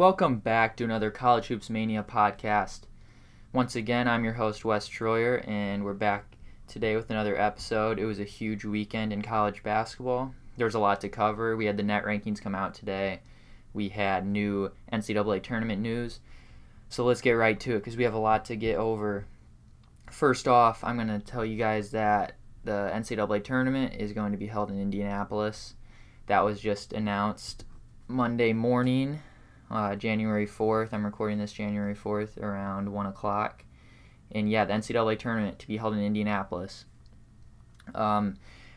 Welcome back to another College Hoops Mania podcast. Once again, I'm your host, Wes Troyer, and we're back today with another episode. It was a huge weekend in college basketball. There's a lot to cover. We had the net rankings come out today, we had new NCAA tournament news. So let's get right to it because we have a lot to get over. First off, I'm going to tell you guys that the NCAA tournament is going to be held in Indianapolis. That was just announced Monday morning uh, January 4th. I'm recording this January 4th around 1 o'clock. And yeah, the NCAA tournament to be held in Indianapolis. Um,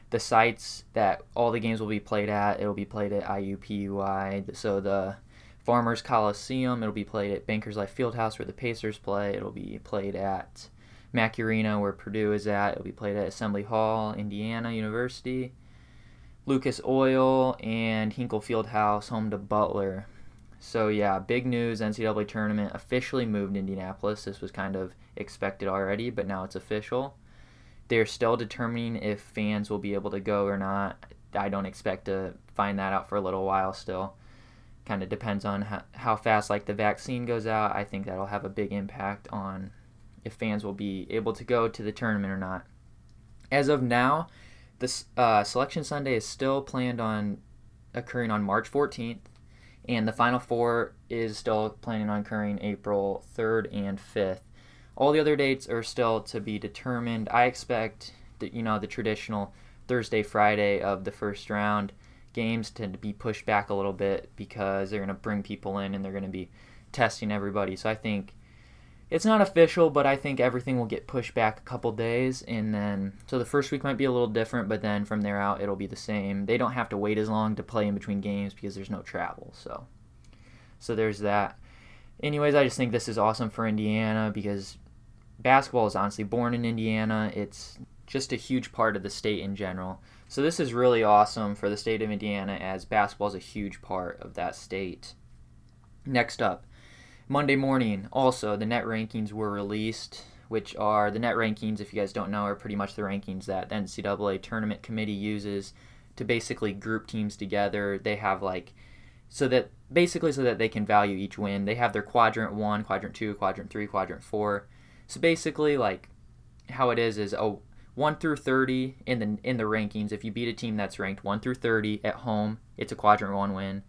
the sites that all the games will be played at, it'll be played at IUPUI. So the Farmers Coliseum, it'll be played at Bankers Life Fieldhouse where the Pacers play. It'll be played at Mackey Arena where Purdue is at. It'll be played at Assembly Hall, Indiana University. Lucas Oil and Hinkle Fieldhouse, home to Butler. So yeah, big news. NCAA tournament officially moved to Indianapolis. This was kind of expected already, but now it's official. They're still determining if fans will be able to go or not. I don't expect to find that out for a little while still. Kind of depends on how, how fast like the vaccine goes out. I think that'll have a big impact on if fans will be able to go to the tournament or not. As of now, this uh, selection Sunday is still planned on occurring on March 14th and the final four is still planning on occurring April 3rd and 5th. All the other dates are still to be determined. I expect that you know the traditional Thursday Friday of the first round games tend to be pushed back a little bit because they're going to bring people in and they're going to be testing everybody. So I think it's not official, but I think everything will get pushed back a couple days, and then so the first week might be a little different, but then from there out it'll be the same. They don't have to wait as long to play in between games because there's no travel. So, so there's that. Anyways, I just think this is awesome for Indiana because basketball is honestly born in Indiana. It's just a huge part of the state in general. So this is really awesome for the state of Indiana as basketball is a huge part of that state. Next up, Monday morning, also, the net rankings were released, which are the net rankings, if you guys don't know, are pretty much the rankings that the NCAA tournament committee uses to basically group teams together. They have like, so that basically so that they can value each win. They have their quadrant one, quadrant two, quadrant three, quadrant four. So basically, like, how it is is oh, 1 through 30 in the in the rankings. If you beat a team that's ranked 1 through 30 at home, it's a quadrant 1 win.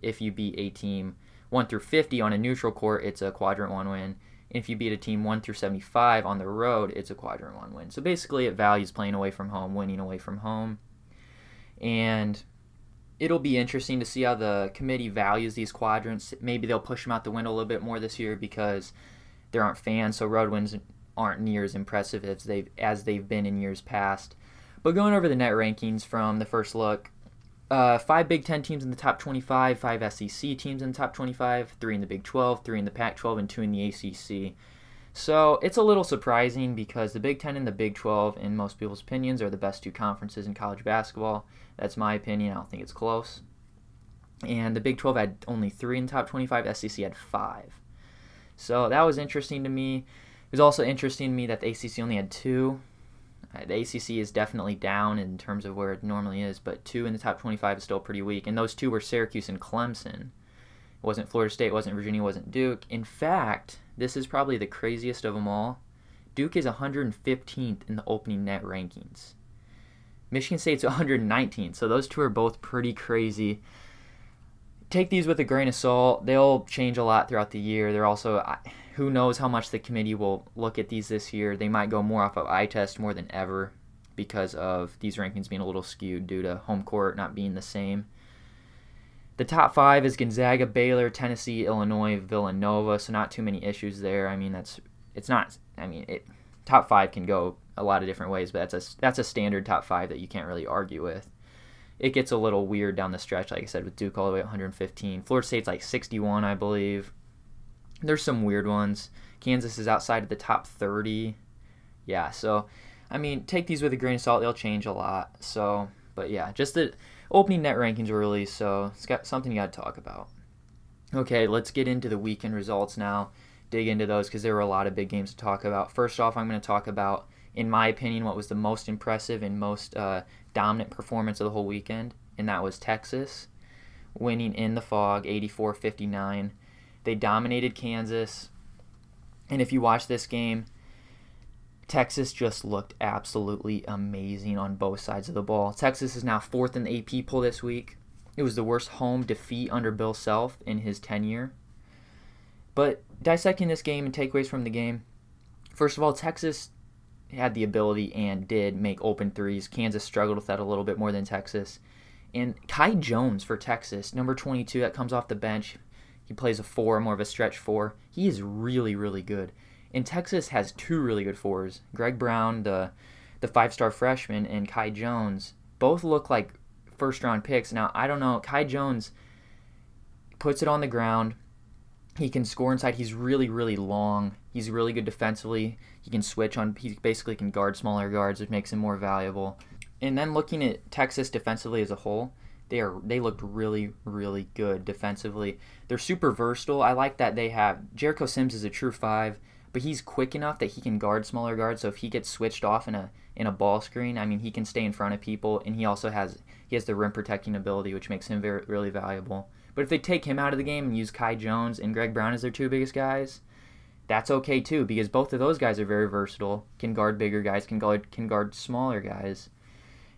If you beat a team 1 through 50 on a neutral court, it's a quadrant 1 win. And if you beat a team 1 through 75 on the road, it's a quadrant 1 win. So basically, it values playing away from home, winning away from home. And it'll be interesting to see how the committee values these quadrants. Maybe they'll push them out the window a little bit more this year because there aren't fans, so road wins aren't near as impressive as they've as they've been in years past. But going over the net rankings from the first look, uh, five Big Ten teams in the top 25, five SEC teams in the top 25, three in the Big 12, three in the Pac 12, and two in the ACC. So it's a little surprising because the Big Ten and the Big 12, in most people's opinions, are the best two conferences in college basketball. That's my opinion. I don't think it's close. And the Big 12 had only three in the top 25, SEC had five. So that was interesting to me. It was also interesting to me that the ACC only had two. Uh, the ACC is definitely down in terms of where it normally is, but two in the top 25 is still pretty weak. And those two were Syracuse and Clemson. It wasn't Florida State, wasn't Virginia, wasn't Duke. In fact, this is probably the craziest of them all. Duke is 115th in the opening net rankings. Michigan State's 119th, so those two are both pretty crazy. Take these with a grain of salt. They'll change a lot throughout the year. They're also who knows how much the committee will look at these this year. They might go more off of eye test more than ever because of these rankings being a little skewed due to home court not being the same. The top five is Gonzaga, Baylor, Tennessee, Illinois, Villanova. So not too many issues there. I mean, that's it's not. I mean, it top five can go a lot of different ways, but that's a that's a standard top five that you can't really argue with. It gets a little weird down the stretch, like I said, with Duke all the way at 115. Florida State's like 61, I believe. There's some weird ones. Kansas is outside of the top 30. Yeah, so I mean, take these with a grain of salt. They'll change a lot. So, but yeah, just the opening net rankings were released, so it's got something you got to talk about. Okay, let's get into the weekend results now. Dig into those because there were a lot of big games to talk about. First off, I'm going to talk about, in my opinion, what was the most impressive and most uh, dominant performance of the whole weekend, and that was Texas winning in the Phog 84 59 They dominated Kansas. And if you watch this game, Texas just looked absolutely amazing on both sides of the ball. Texas is now fourth in the AP poll this week. It was the worst home defeat under Bill Self in his tenure. But dissecting this game and takeaways from the game, first of all, Texas had the ability and did make open threes. Kansas struggled with that a little bit more than Texas. And Kai Jones for Texas, number 22, that comes off the bench. He plays a four, more of a stretch four. He is really, really good. And Texas has two really good fours. Greg Brown, the the five star freshman, and Kai Jones both look like first round picks. Now I don't know. Kai Jones puts it on the ground. He can score inside. He's really, really long. He's really good defensively. He can switch on. He basically can guard smaller guards, which makes him more valuable. And then looking at Texas defensively as a whole, they are they looked really, really good defensively. They're super versatile. I like that they have Jericho Sims is a true five, but he's quick enough that he can guard smaller guards. So if he gets switched off in a in a ball screen, I mean he can stay in front of people, and he also has he has the rim protecting ability, which makes him very really valuable. But if they take him out of the game and use Kai Jones and Greg Brown as their two biggest guys, that's okay too because both of those guys are very versatile. Can guard bigger guys, can guard can guard smaller guys.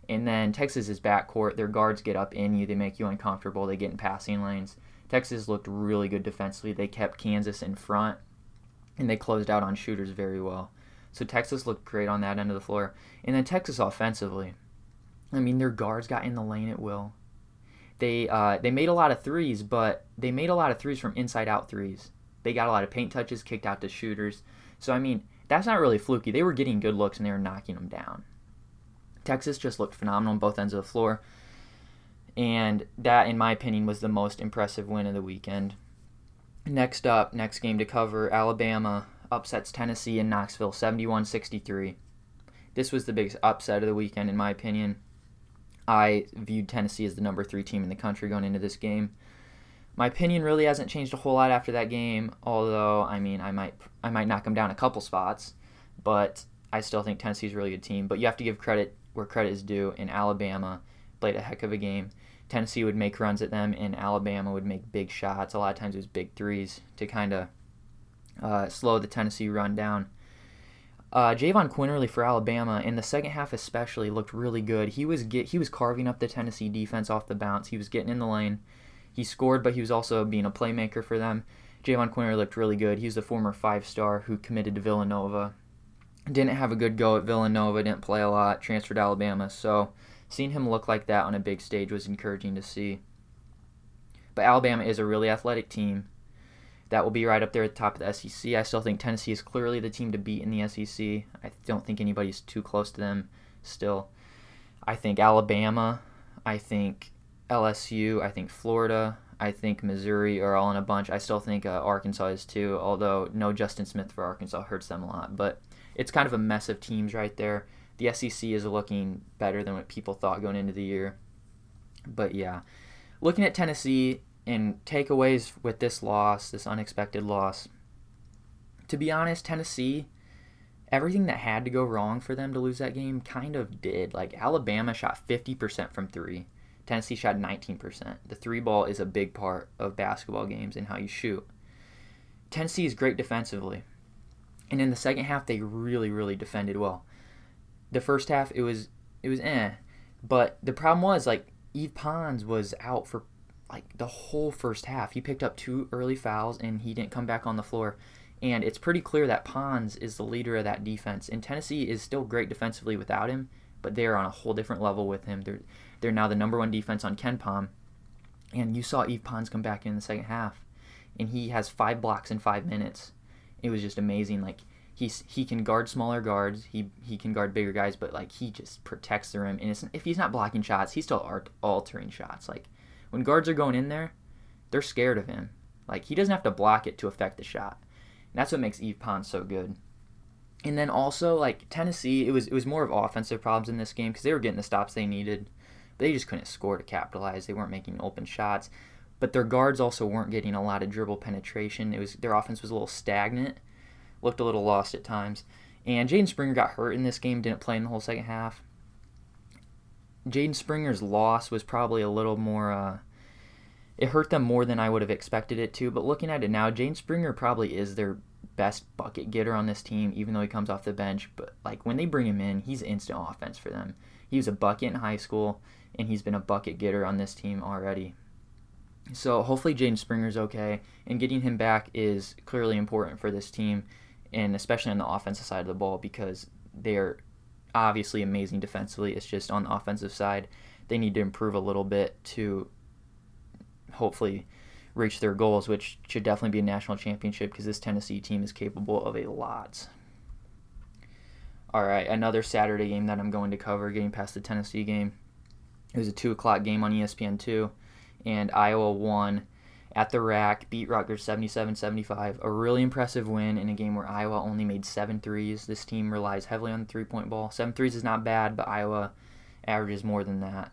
And then Texas's backcourt, their guards get up in you, they make you uncomfortable, they get in passing lanes. Texas looked really good defensively. They kept Kansas in front and they closed out on shooters very well. So Texas looked great on that end of the floor. And then Texas offensively, I mean, their guards got in the lane at will. They uh, they made a lot of threes, but they made a lot of threes from inside out threes. They got a lot of paint touches, kicked out to shooters. So I mean, that's not really fluky. They were getting good looks and they were knocking them down. Texas just looked phenomenal on both ends of the floor. And that, in my opinion, was the most impressive win of the weekend. Next up, next game to cover Alabama upsets Tennessee in Knoxville 71 63. This was the biggest upset of the weekend, in my opinion. I viewed Tennessee as the number three team in the country going into this game. My opinion really hasn't changed a whole lot after that game, although I mean I might I might knock them down a couple spots, but I still think Tennessee's a really good team. But you have to give credit where credit is due. In Alabama, played a heck of a game. Tennessee would make runs at them, and Alabama would make big shots. A lot of times it was big threes to kind of uh, slow the Tennessee run down. Uh, Jahvon Quinerly for Alabama in the second half especially looked really good. He was get he was carving up the Tennessee defense off the bounce. He was getting in the lane. He scored, but he was also being a playmaker for them. Jahvon Quinerly looked really good. He's the former five star who committed to Villanova. Didn't have a good go at Villanova. Didn't play a lot. Transferred to Alabama. So seeing him look like that on a big stage was encouraging to see. But Alabama is a really athletic team that will be right up there at the top of the SEC. I still think Tennessee is clearly the team to beat in the SEC. I don't think anybody's too close to them still. I think Alabama, I think LSU, I think Florida, I think Missouri are all in a bunch. I still think uh, Arkansas is too, although no Justin Smith for Arkansas hurts them a lot. But it's kind of a mess of teams right there. The SEC is looking better than what people thought going into the year. But yeah, looking at Tennessee, and takeaways with this loss, this unexpected loss. To be honest, Tennessee, everything that had to go wrong for them to lose that game kind of did. Like Alabama shot 50% from 3. Tennessee shot 19%. The 3 ball is a big part of basketball games and how you shoot. Tennessee is great defensively. And in the second half they really really defended well. The first half it was it was eh, but the problem was like Yves Pons was out for like the whole first half. He picked up two early fouls and he didn't come back on the floor. And it's pretty clear that Pons is the leader of that defense. And Tennessee is still great defensively without him, but they're on a whole different level with him. They're they're now the number one defense on KenPom. And you saw Yves Pons come back in the second half, and he has five blocks in five minutes. It was just amazing. Like he's he can guard smaller guards, he he can guard bigger guys, but like he just protects the rim. And if he's not blocking shots, he's still altering shots. Like when guards are going in there, they're scared of him. Like he doesn't have to block it to affect the shot. And that's what makes Yves Pons so good. And then also like Tennessee, it was it was more of offensive problems in this game because they were getting the stops they needed, but they just couldn't score to capitalize. They weren't making open shots, but their guards also weren't getting a lot of dribble penetration. It was their offense was a little stagnant, looked a little lost at times. And Jaden Springer got hurt in this game, didn't play in the whole second half. Jaden Springer's loss was probably a little more uh, it hurt them more than I would have expected it to. But looking at it now, Jaden Springer probably is their best bucket getter on this team, even though he comes off the bench. But like when they bring him in, he's instant offense for them. He was a bucket in high school, and he's been a bucket getter on this team already. So hopefully Jaden Springer's okay, and getting him back is clearly important for this team, and especially on the offensive side of the ball because they're obviously amazing defensively. It's just on the offensive side, they need to improve a little bit to hopefully reach their goals, which should definitely be a national championship because this Tennessee team is capable of a lot. All right, another Saturday game that I'm going to cover, getting past the Tennessee game. It was a 2 o'clock game on ESPN2, and Iowa won at the RAC, beat Rutgers 77 75. A really impressive win in a game where Iowa only made seven threes. This team relies heavily on the three point ball. Seven threes is not bad, but Iowa averages more than that.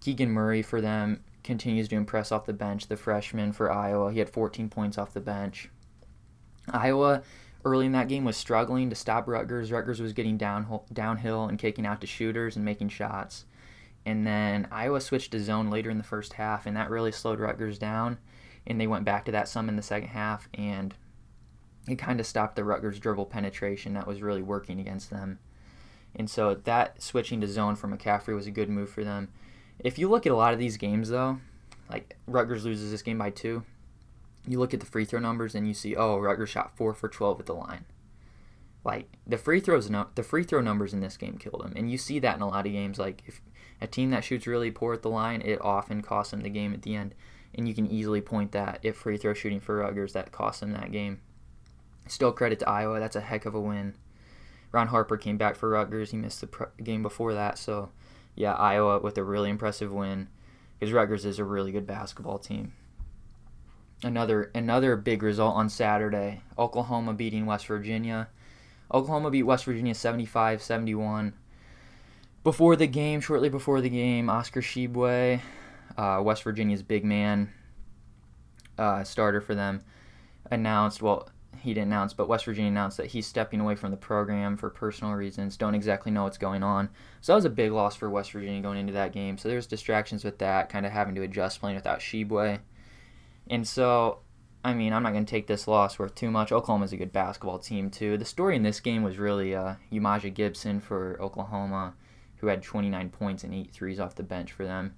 Keegan Murray for them continues to impress off the bench, the freshman for Iowa. He had 14 points off the bench. Iowa early in that game was struggling to stop Rutgers. Rutgers was getting down downhill and kicking out to shooters and making shots. And then Iowa switched to zone later in the first half, and that really slowed Rutgers down. And they went back to that some in the second half, and it kind of stopped the Rutgers dribble penetration that was really working against them. And so that switching to zone for McCaffery was a good move for them. If you look at a lot of these games, though, like Rutgers loses this game by two, you look at the free throw numbers and you see, oh, Rutgers shot four for 12 at the line. Like the free throws, no, the free throw numbers in this game killed them, and you see that in a lot of games. Like if a team that shoots really poor at the line, it often costs them the game at the end, and you can easily point that at free throw shooting for Rutgers that cost them that game. Still credit to Iowa, that's a heck of a win. Ron Harper came back for Rutgers. He missed the game before that, so yeah, Iowa with a really impressive win because Rutgers is a really good basketball team. Another another big result on Saturday. Oklahoma beating West Virginia. Oklahoma beat West Virginia 75-71. Before the game, shortly before the game, Oscar Tshiebwe, uh, West Virginia's big man, uh, starter for them, announced, well, he didn't announce, but West Virginia announced that he's stepping away from the program for personal reasons. Don't exactly know what's going on. So that was a big loss for West Virginia going into that game. So there's distractions with that, kind of having to adjust playing without Tshiebwe. And so, I mean, I'm not going to take this loss worth too much. Oklahoma's a good basketball team, too. The story in this game was really uh, Umoja Gibson for Oklahoma, who had 29 points and 8 threes off the bench for them.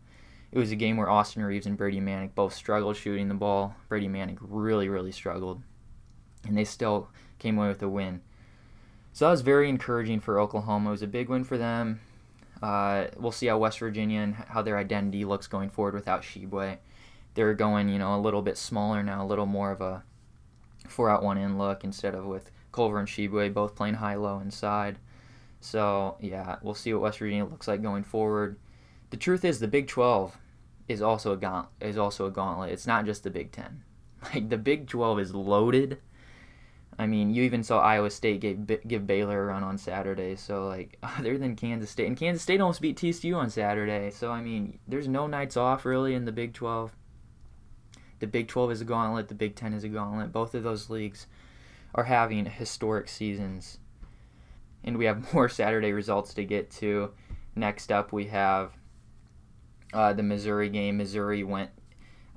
It was a game where Austin Reaves and Brady Manek both struggled shooting the ball. Brady Manek really, really struggled and they still came away with a win. So that was very encouraging for Oklahoma. It was a big win for them. Uh, we'll see how West Virginia and how their identity looks going forward without Tshiebwe. They're going, you know, a little bit smaller now, a little more of a four out one in look instead of with Culver and Tshiebwe both playing high low inside. So yeah, we'll see what West Virginia looks like going forward. The truth is, the Big 12 is also a gaunt- is also a gauntlet. It's not just the Big 10. Like the Big 12 is loaded I mean, you even saw Iowa State give, give Baylor a run on Saturday. So, like, other than Kansas State, and Kansas State almost beat TCU on Saturday. So, I mean, there's no nights off really in the Big 12. The Big 12 is a gauntlet. The Big 10 is a gauntlet. Both of those leagues are having historic seasons. And we have more Saturday results to get to. Next up, we have uh, the Missouri game. Missouri went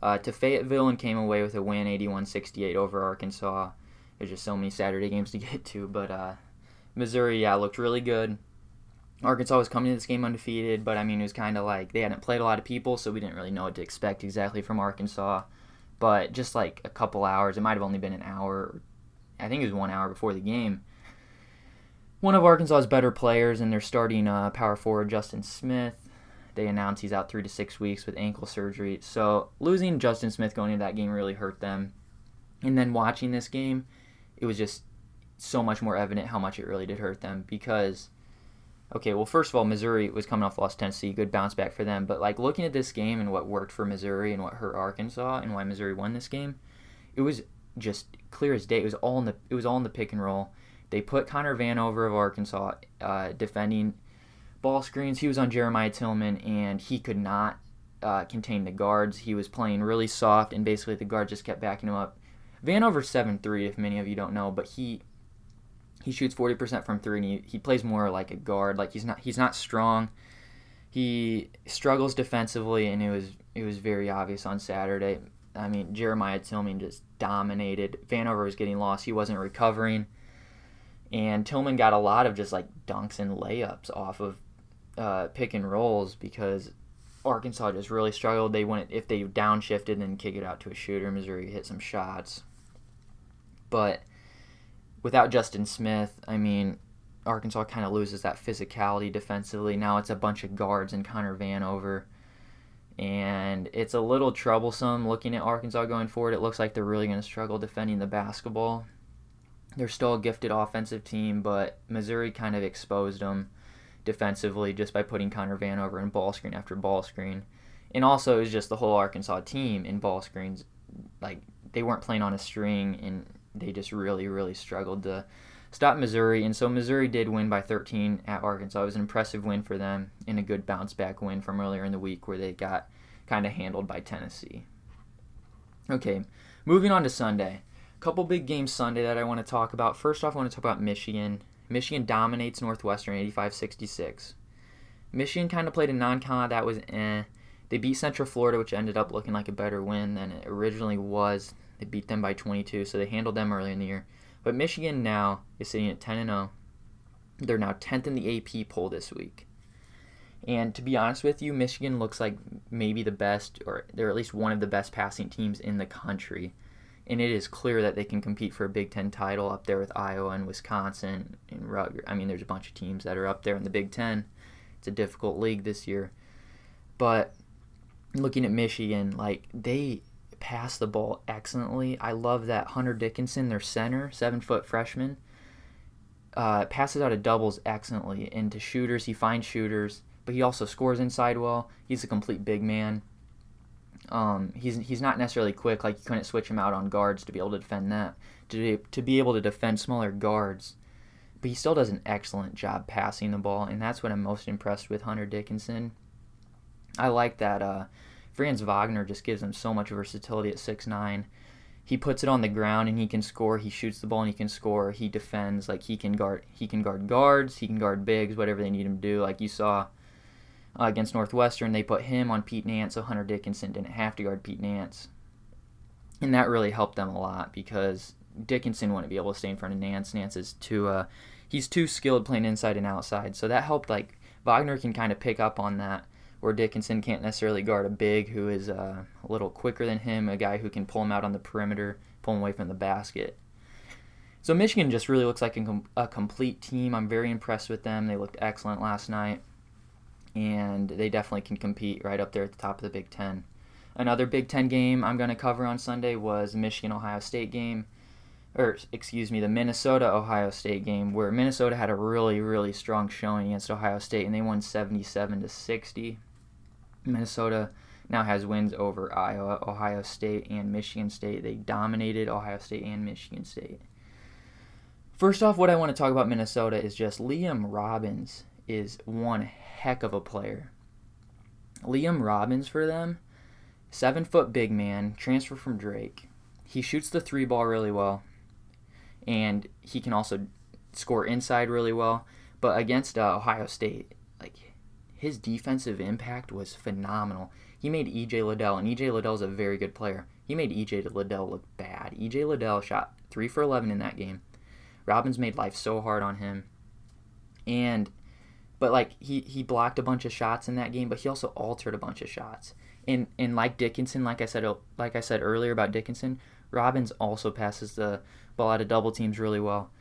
uh, to Fayetteville and came away with a win 81 68 over Arkansas there's just so many Saturday games to get to. But uh, Missouri, yeah, looked really good. Arkansas was coming to this game undefeated, but I mean, it was kind of like they hadn't played a lot of people, so we didn't really know what to expect exactly from Arkansas. But just like a couple hours, it might have only been an hour. I think it was one hour before the game. One of Arkansas's better players, and they're starting uh, power forward Justin Smith. They announced he's out three to six weeks with ankle surgery. So losing Justin Smith going into that game really hurt them. And then watching this game, it was just so much more evident how much it really did hurt them because okay well first of all missouri was coming off loss tennessee good bounce back for them but like looking at this game and what worked for missouri and what hurt arkansas and why missouri won this game it was just clear as day it was all in the it was all in the pick and roll they put connor vanover of arkansas uh, defending ball screens he was on jeremiah tilmon and he could not uh, contain the guards he was playing really soft and basically the guard just kept backing him up Vanover seven three, if many of you don't know, but he he shoots forty percent from three, and he, he plays more like a guard. Like he's not he's not strong. He struggles defensively, and it was it was very obvious on Saturday. I mean, Jeremiah Tilmon just dominated. Vanover was getting lost. He wasn't recovering. And Tilmon got a lot of just like dunks and layups off of uh, pick and rolls because Arkansas just really struggled. They went if they downshifted and kick it out to a shooter. Missouri hit some shots, but without Justin Smith, I mean, Arkansas kind of loses that physicality defensively. Now it's a bunch of guards and Connor Vanover. And it's a little troublesome looking at Arkansas going forward. It looks like they're really going to struggle defending the basketball. They're still a gifted offensive team, but Missouri kind of exposed them defensively just by putting Connor Vanover in ball screen after ball screen. And also, it was just the whole Arkansas team in ball screens. Like, they weren't playing on a string, and they just really, really struggled to stop Missouri. And so Missouri did win by 13 at Arkansas. It was an impressive win for them and a good bounce back win from earlier in the week where they got kind of handled by Tennessee. Okay, moving on to Sunday. Couple big games Sunday that I want to talk about. First off, I want to talk about Michigan. Michigan dominates Northwestern 85 66. Michigan kind of played a non con that was eh. They beat Central Florida, which ended up looking like a better win than it originally was. They beat them by 22, so they handled them early in the year. But Michigan now is sitting at 10 and 0. They're now 10th in the AP poll this week. And to be honest with you, Michigan looks like maybe the best, or they're at least one of the best passing teams in the country. And it is clear that they can compete for a Big Ten title up there with Iowa and Wisconsin and Rutgers. I mean, there's a bunch of teams that are up there in the Big Ten. It's a difficult league this year. But looking at Michigan, like they pass the ball excellently. I love that Hunter Dickinson, their center, seven foot freshman, uh, passes out of doubles excellently into shooters. He finds shooters, but he also scores inside well. He's a complete big man. Um, he's he's not necessarily quick. Like you couldn't switch him out on guards to be able to defend that. To to be able to defend smaller guards, but he still does an excellent job passing the ball, and that's what I'm most impressed with Hunter Dickinson. I like that. Uh, Franz Wagner just gives him so much versatility at six nine. He puts it on the ground and he can score. He shoots the ball and he can score. He defends like he can guard. He can guard guards. He can guard bigs. Whatever they need him to do. Like you saw uh, against Northwestern, they put him on Pete Nance, so Hunter Dickinson didn't have to guard Pete Nance, and that really helped them a lot because Dickinson wouldn't be able to stay in front of Nance. Nance is too uh, he's too skilled playing inside and outside, so that helped. Like Wagner can kind of pick up on that where Dickinson can't necessarily guard a big who is uh, a little quicker than him, a guy who can pull him out on the perimeter, pull him away from the basket. So Michigan just really looks like a, com- a complete team. I'm very impressed with them. They looked excellent last night, and they definitely can compete right up there at the top of the Big Ten. Another Big Ten game I'm going to cover on Sunday was Michigan Ohio State game, or excuse me, the Minnesota Ohio State game, where Minnesota had a really really strong showing against Ohio State, and they won 77 to 60. Minnesota now has wins over Iowa, Ohio State, and Michigan State. They dominated Ohio State and Michigan State. First off, what I want to talk about Minnesota is just Liam Robbins is one heck of a player. Liam Robbins for them, seven foot big man, transfer from Drake. He shoots the three ball really well, and he can also score inside really well. But against uh, Ohio State, like his defensive impact was phenomenal. He made EJ Liddell, and EJ Liddell is a very good player. He made EJ Liddell look bad. EJ Liddell shot 3 for 11 in that game. Robbins made life so hard on him. And but like he he blocked a bunch of shots in that game, but he also altered a bunch of shots. And and like Dickinson, like I said like I said earlier about Dickinson, Robbins also passes the ball out of double teams really well.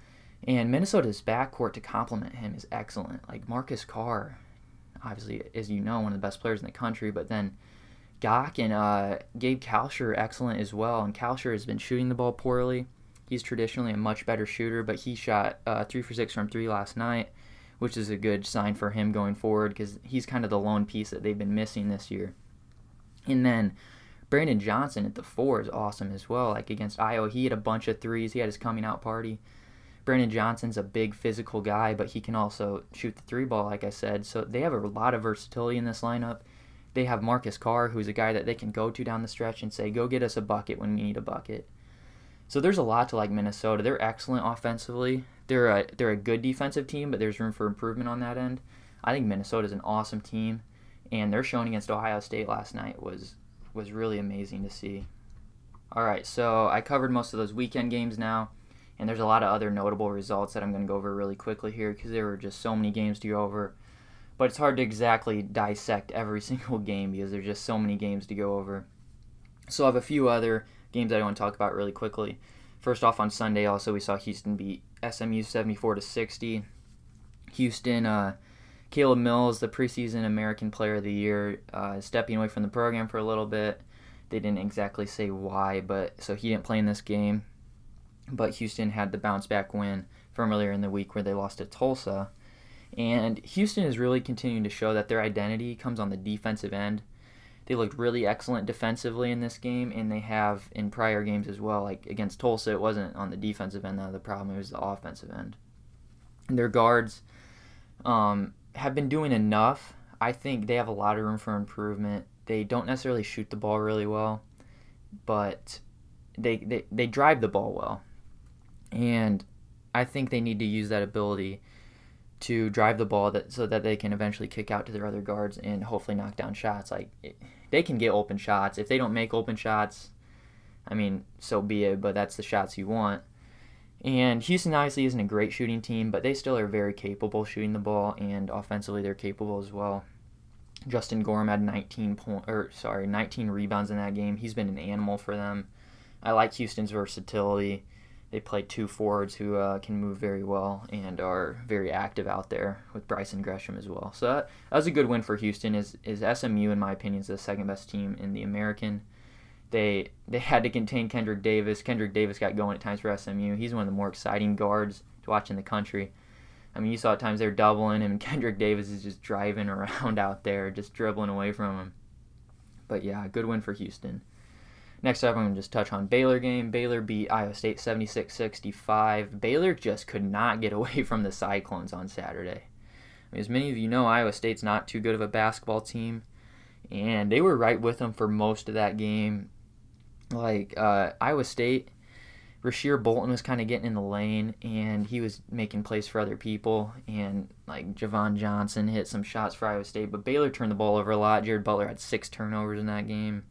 And Minnesota's backcourt to complement him is excellent. Like Marcus Carr obviously, as you know, one of the best players in the country. But then Gach and uh, Gabe Kalscheur are excellent as well. And Kalscheur has been shooting the ball poorly. He's traditionally a much better shooter, but he shot uh, three for six from three last night, which is a good sign for him going forward because he's kind of the lone piece that they've been missing this year. And then Brandon Johnson at the four is awesome as well. Like against Iowa, he had a bunch of threes. He had his coming out party. Brandon Johnson's a big physical guy, but he can also shoot the three ball, like I said. So they have a lot of versatility in this lineup. They have Marcus Carr, who's a guy that they can go to down the stretch and say, go get us a bucket when we need a bucket. So there's a lot to like Minnesota. They're excellent offensively. They're a they're a good defensive team, but there's room for improvement on that end. I think Minnesota's an awesome team, and their showing against Ohio State last night was was really amazing to see. All right, so I covered most of those weekend games now, and there's a lot of other notable results that I'm going to go over really quickly here because there were just so many games to go over. But it's hard to exactly dissect every single game because there's just so many games to go over. So I have a few other games that I want to talk about really quickly. First off, on Sunday, also we saw Houston beat SMU 74 to 60. Houston, uh, Caleb Mills, the preseason American Player of the Year, uh, stepping away from the program for a little bit. They didn't exactly say why, but so he didn't play in this game. But Houston had the bounce back win from earlier in the week where they lost to Tulsa. And Houston is really continuing to show that their identity comes on the defensive end. They looked really excellent defensively in this game, and they have in prior games as well. Like against Tulsa, it wasn't on the defensive end though. The problem it was the offensive end. And their guards um, have been doing enough. I think they have a lot of room for improvement. They don't necessarily shoot the ball really well, but they, they, they drive the ball well. And I think they need to use that ability to drive the ball that so that they can eventually kick out to their other guards and hopefully knock down shots. Like they can get open shots. If they don't make open shots, I mean, so be it. But that's the shots you want. And Houston obviously isn't a great shooting team, but they still are very capable shooting the ball, and offensively they're capable as well. Justin Gorham had 19 point, or sorry, 19 rebounds in that game. He's been an animal for them. I like Houston's versatility. They play two forwards who uh, can move very well and are very active out there with Brison Gresham as well. So that, that was a good win for Houston. Is is SMU in my opinion is the second best team in the American they they had to contain Kendrick Davis. Kendrick Davis got going at times for SMU. He's one of the more exciting guards to watch in the country. I mean, you saw at times they're doubling him, and Kendrick Davis is just driving around out there, just dribbling away from him. But yeah, good win for Houston. Next up, I'm going to just touch on Baylor game. Baylor beat Iowa State 76-65. Baylor just could not get away from the Cyclones on Saturday. I mean, as many of you know, Iowa State's not too good of a basketball team, and they were right with them for most of that game like uh, Iowa State, Rasir Bolton was kind of getting in the lane and he was making plays for other people. And like Javan Johnson hit some shots for Iowa State, but Baylor turned the ball over a lot. Jared Butler had six turnovers in that game,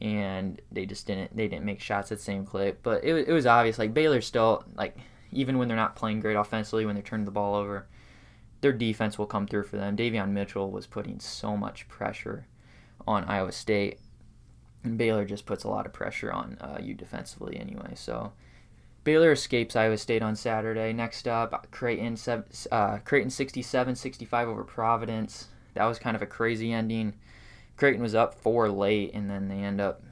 and they just didn't they didn't make shots at the same clip. But it, it was obvious like Baylor still like even when they're not playing great offensively when they're turning the ball over, their defense will come through for them. Davion Mitchell was putting so much pressure on Iowa State and Baylor just puts a lot of pressure on uh, you defensively anyway. So Baylor escapes Iowa State on Saturday. Next up, Creighton, uh, Creighton 67-65 over Providence. That was kind of a crazy ending. Creighton was up four late, and then they end up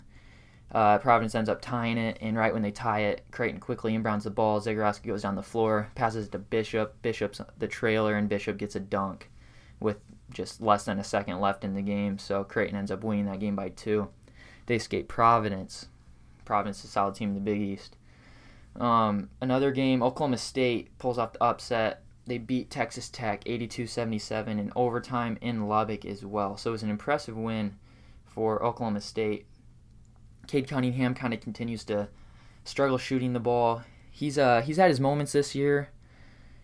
uh, Providence ends up tying it, and right when they tie it, Creighton quickly inbounds the ball. Zegarowski goes down the floor, passes to Bishop. Bishop's the trailer, and Bishop gets a dunk with just less than a second left in the game. So Creighton ends up winning that game by two. They escape Providence. Providence is a solid team in the Big East. Um, another game, Oklahoma State pulls off the upset. They beat Texas Tech 82-77 in overtime in Lubbock as well. So it was an impressive win for Oklahoma State. Cade Cunningham kind of continues to struggle shooting the ball. He's uh he's had his moments this year.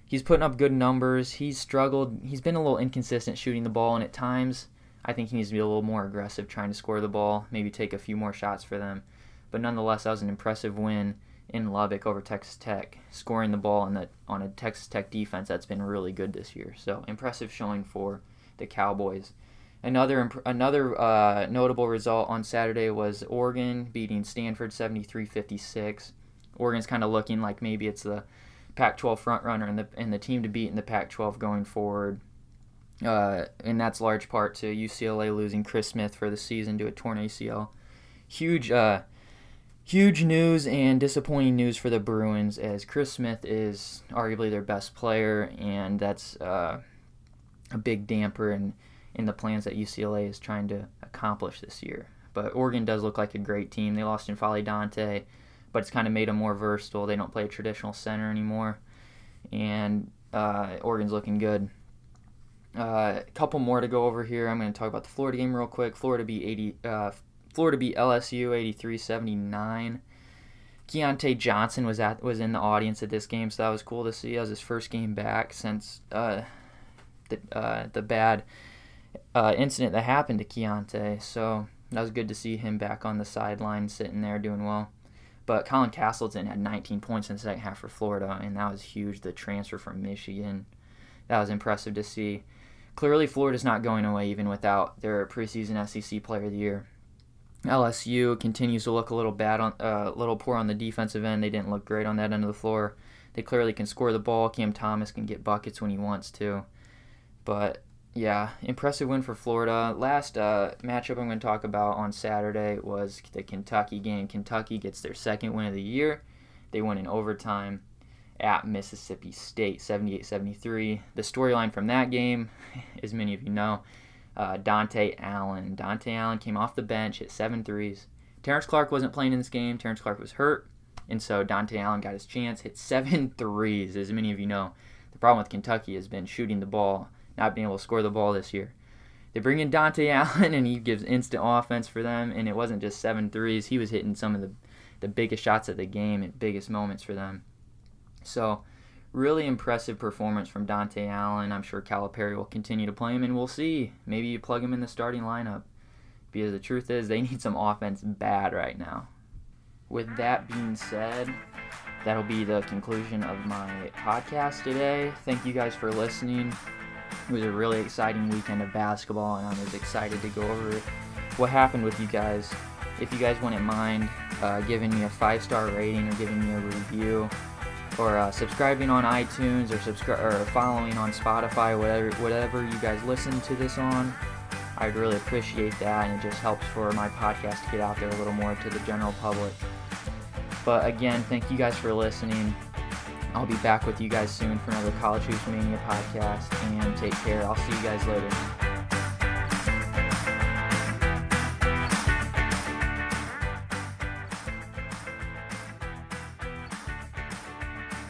He's putting up good numbers. He's struggled. He's been a little inconsistent shooting the ball, and at times I think he needs to be a little more aggressive trying to score the ball, maybe take a few more shots for them. But nonetheless, that was an impressive win in Lubbock over Texas Tech, scoring the ball on, the, on a Texas Tech defense that's been really good this year. So impressive showing for the Cowboys. Another another uh, notable result on Saturday was Oregon beating Stanford 73-56. Oregon's kind of looking like maybe it's the Pac-12 frontrunner and the and the team to beat in the Pac-12 going forward. Uh, and that's large part to UCLA losing Chris Smith for the season to a torn ACL. Huge, uh, huge news and disappointing news for the Bruins as Chris Smith is arguably their best player, and that's uh, a big damper in, in the plans that UCLA is trying to accomplish this year. But Oregon does look like a great team. They lost N'Faly Dante, but it's kind of made them more versatile. They don't play a traditional center anymore, and uh, Oregon's looking good. Uh, a couple more to go over here. I'm going to talk about the Florida game real quick. Florida beat 80. Uh, Florida beat LSU 83-79. Keyontae Johnson was at was in the audience at this game, so that was cool to see. That was his first game back since uh, the uh, the bad uh, incident that happened to Keyontae. So that was good to see him back on the sideline, sitting there doing well. But Colin Castleton had 19 points in the second half for Florida, and that was huge. The transfer from Michigan, that was impressive to see. Clearly, Florida's not going away even without their preseason SEC Player of the Year. LSU continues to look a little bad on, a uh, little poor on the defensive end. They didn't look great on that end of the floor. They clearly can score the ball. Cam Thomas can get buckets when he wants to. But yeah, impressive win for Florida. Last uh, matchup I'm going to talk about on Saturday was the Kentucky game. Kentucky gets their second win of the year. They win in overtime at Mississippi State, 78 73. The storyline from that game, as many of you know, uh, Dontaie Allen. Dontaie Allen came off the bench, hit seven threes. Terrence Clarke wasn't playing in this game. Terrence Clarke was hurt. And so Dontaie Allen got his chance, hit seven threes, as many of you know. The problem with Kentucky has been shooting the ball not being able to score the ball this year. They bring in Dontaie Allen, and he gives instant offense for them. And it wasn't just seven threes; he was hitting some of the the biggest shots of the game and biggest moments for them. So, really impressive performance from Dontaie Allen. I'm sure Calipari will continue to play him, and we'll see. Maybe you plug him in the starting lineup. Because the truth is, they need some offense bad right now. With that being said, that'll be the conclusion of my podcast today. Thank you guys for listening. It was a really exciting weekend of basketball, and I was excited to go over what happened with you guys. If you guys wouldn't mind uh, giving me a five star rating or giving me a review, or uh, subscribing on iTunes or subscri- or following on Spotify, whatever whatever you guys listen to this on, I'd really appreciate that, and it just helps for my podcast to get out there a little more to the general public. But again, thank you guys for listening. I'll be back with you guys soon for another College Hoops Mania podcast. And take care. I'll see you guys later.